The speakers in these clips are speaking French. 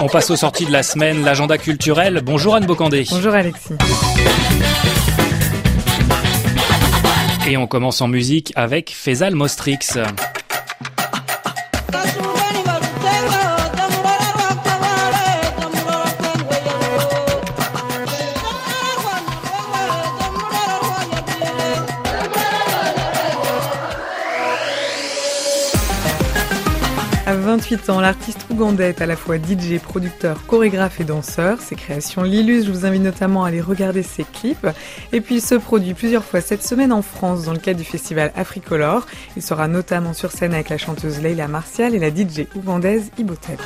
On passe aux sorties de la semaine, l'agenda culturel. Bonjour Anne Bocandé. Bonjour Alexis. Et on commence en musique avec Faisal Mostrix. 28 ans, l'artiste ougandais est à la fois DJ, producteur, chorégraphe et danseur. Ses créations l'illustrent, je vous invite notamment à aller regarder ses clips. Et puis il se produit plusieurs fois cette semaine en France dans le cadre du festival Africolor. Il sera notamment sur scène avec la chanteuse Leila Martial et la DJ ougandaise Ibotep.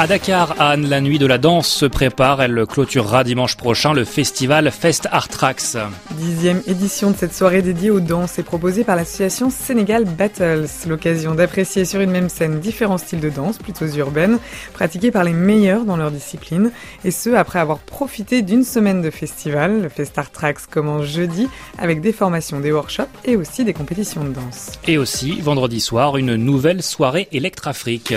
À Dakar, Anne, la nuit de la danse se prépare. Elle clôturera dimanche prochain le festival Fest Art Tracks. Dixième édition de cette soirée dédiée aux danses est proposée par l'association Sénégal Battles. L'occasion d'apprécier sur une même scène différents styles de danse, plutôt urbaines, pratiqués par les meilleurs dans leur discipline. Et ce, après avoir profité d'une semaine de festival. Le Fest Art Tracks commence jeudi avec des formations, des workshops et aussi des compétitions de danse. Et aussi, vendredi soir, une nouvelle soirée Electrafrique.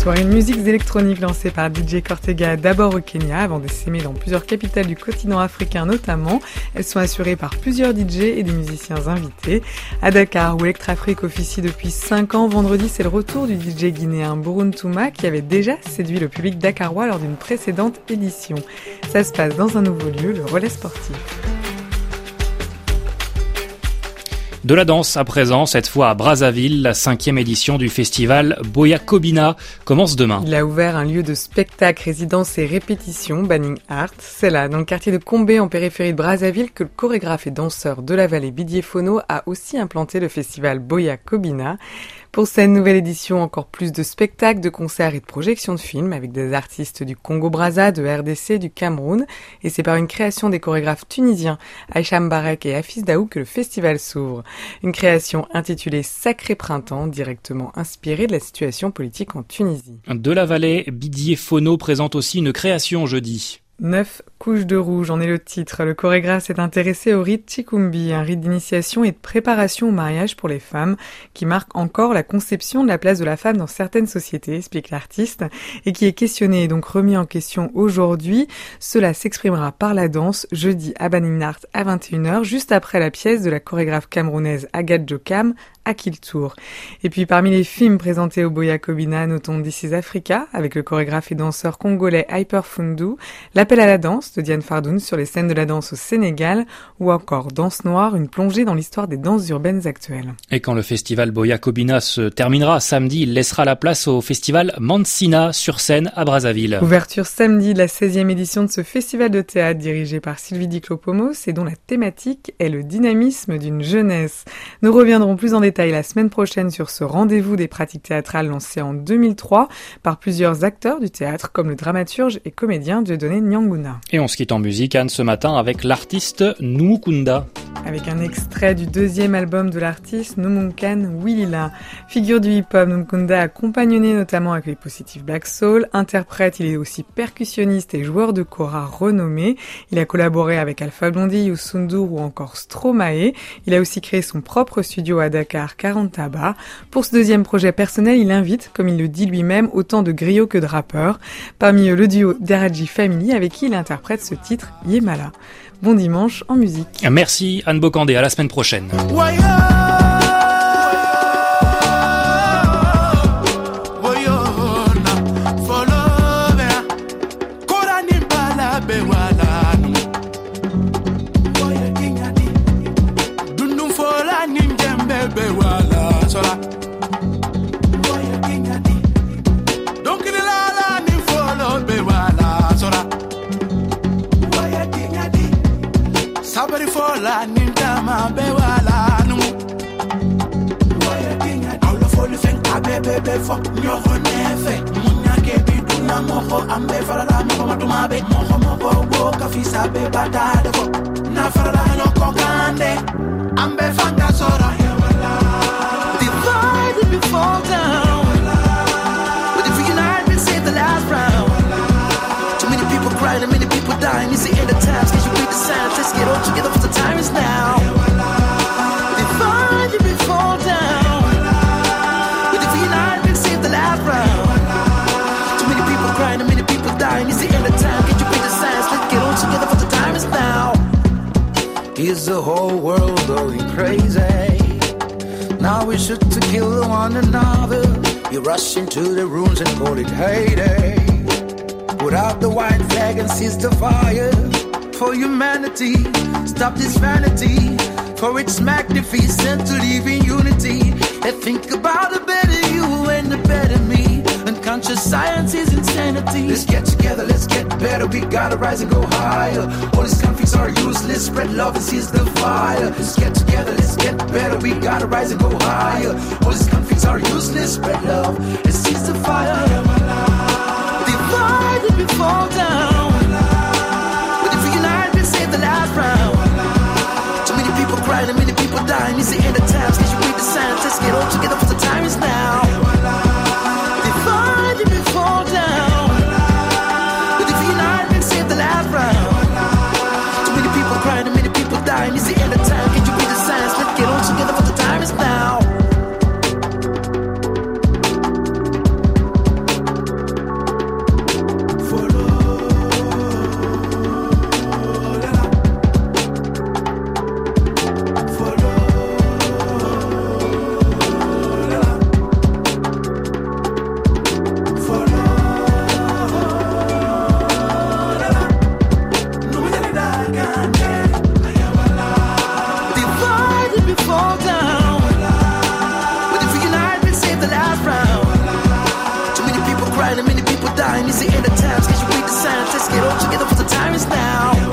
Soirée musiques électroniques lancée par DJ Cortega d'abord au Kenya avant de s'aimer dans plusieurs capitales du continent africain notamment. Elles sont assurées par plusieurs DJ et des musiciens invités. À Dakar où Electrafrique officie depuis 5 ans, vendredi c'est le retour du DJ guinéen Buruntouma qui avait déjà séduit le public dakarois lors d'une précédente édition. Ça se passe dans un nouveau lieu, le relais sportif. De la danse à présent, cette fois à Brazzaville, la cinquième édition du festival Boya Kobina commence demain. Il a ouvert un lieu de spectacle, résidence et répétition, Banning Art. C'est là, dans le quartier de Combé, en périphérie de Brazzaville, que le chorégraphe et danseur de la vallée Bidier Fono a aussi implanté le festival Boya Kobina. Pour cette nouvelle édition, encore plus de spectacles, de concerts et de projections de films avec des artistes du Congo-Brazza, de RDC, du Cameroun. Et c'est par une création des chorégraphes tunisiens Aïcha Mbarek et Hafiz Daou que le festival s'ouvre. Une création intitulée Sacré Printemps, directement inspirée de la situation politique en Tunisie. De la vallée, Bidier Fono présente aussi une création jeudi. Neuf couches de rouge en est le titre. Le chorégraphe s'est intéressé au rite Chikumbi, un rite d'initiation et de préparation au mariage pour les femmes, qui marque encore la conception de la place de la femme dans certaines sociétés, explique l'artiste, et qui est questionné et donc remis en question aujourd'hui. Cela s'exprimera par la danse jeudi à Baninart à 21h, juste après la pièce de la chorégraphe camerounaise Agathe Jokam, à Kiltour. Et puis parmi les films présentés au Boya Kobina, notons This is Africa, avec le chorégraphe et danseur congolais Hyper Fundu, L'appel à la danse de Diane Fardoun sur les scènes de la danse au Sénégal, ou encore Danse Noire, une plongée dans l'histoire des danses urbaines actuelles. Et quand le festival Boya Kobina se terminera samedi, il laissera la place au festival Mansina sur scène à Brazzaville. Ouverture samedi de la 16e édition de ce festival de théâtre dirigé par Sylvie Diclopomos et dont la thématique est le dynamisme d'une jeunesse. Nous reviendrons plus en détail la semaine prochaine sur ce rendez-vous des pratiques théâtrales lancé en 2003 par plusieurs acteurs du théâtre comme le dramaturge et comédien Dieudonné Nyanguna. Et on se quitte en musique, Anne, ce matin avec l'artiste Numukunda. Avec un extrait du deuxième album de l'artiste Numunkan Willila. Figure du hip-hop, Numukunda a compagnonné notamment avec les Positive Black Soul. Interprète, il est aussi percussionniste et joueur de kora renommé. Il a collaboré avec Alpha Blondie, Youssou ou encore Stromae. Il a aussi créé son propre studio à Dakar, Karantaba. Pour ce deuxième projet personnel, il invite, comme il le dit lui-même, autant de griots que de rappeurs. Parmi eux, le duo Deraji Family avec qui il interprète ce titre Yemala. Bon dimanche en musique. Merci Anne Bocandé, à la semaine prochaine. fo ñoxo biduna ambe farala batade fo na farala ambe fanga sora. Fall down. But if we unite, we'll save the last round. Too many people crying too many people dying. The end of the get all the time is now. Is the whole world going crazy. Now we shoot to kill one another. You rush into the rooms and call it heyday. Put out the white flag and seize the fire for humanity. Stop this vanity for its magnificent to live in unity. And think about a Let's get together, let's get better. We gotta rise and go higher. All these conflicts are useless. Spread love and seize the fire. Let's get together, let's get better. We gotta rise and go higher. All these conflicts are useless. Spread love and seize the fire. Divide and we fall down. But if we unite, we save the last round. Too many people crying and many people dying. It's the end of times. Can you read the signs? Let's get time. You see, in the times, cause you beat the scientists. Get all together for the time is now.